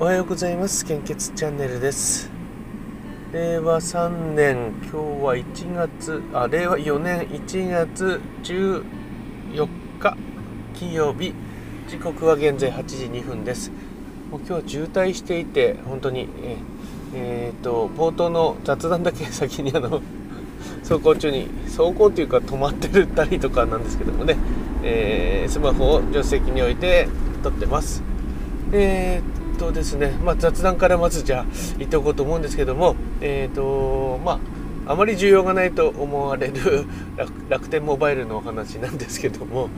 おはようございます。献血チャンネルです。令和3年今日は1月あ令和4年1月14日金曜日。時刻は現在8時2分です。もう今日は渋滞していて本当にええー、と冒頭の雑談だけ先にあの 走行中に走行というか止まってるたりとかなんですけどもね、えー、スマホを助手席に置いて撮ってます。えー、とですね、まあ、雑談からまずじゃあ言っておこうと思うんですけども、えーとまあ、あまり需要がないと思われる 楽天モバイルのお話なんですけども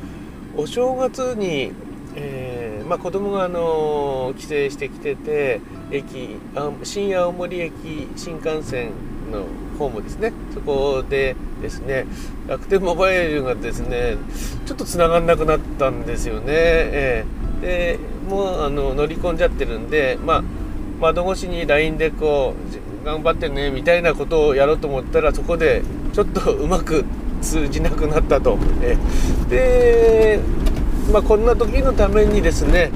お正月に、えーまあ、子供があの帰省してきてて駅新青森駅新幹線のホームですねそこでですね楽天モバイルがですねちょっとつながんなくなったんですよね。えーでもうあの乗り込んじゃってるんで、まあ、窓越しに LINE でこう頑張ってねみたいなことをやろうと思ったらそこでちょっとうまく通じなくなったと。えで、まあ、こんな時のためにですね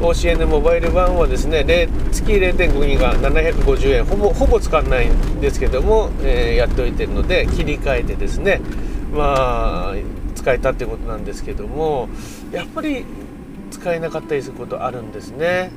OCN モバイル版はですね月0.5ギガ750円ほぼほぼ使わないんですけども、えー、やっておいてるので切り替えてですねまあ使えたってことなんですけどもやっぱり使えなかったりすることあるんですね。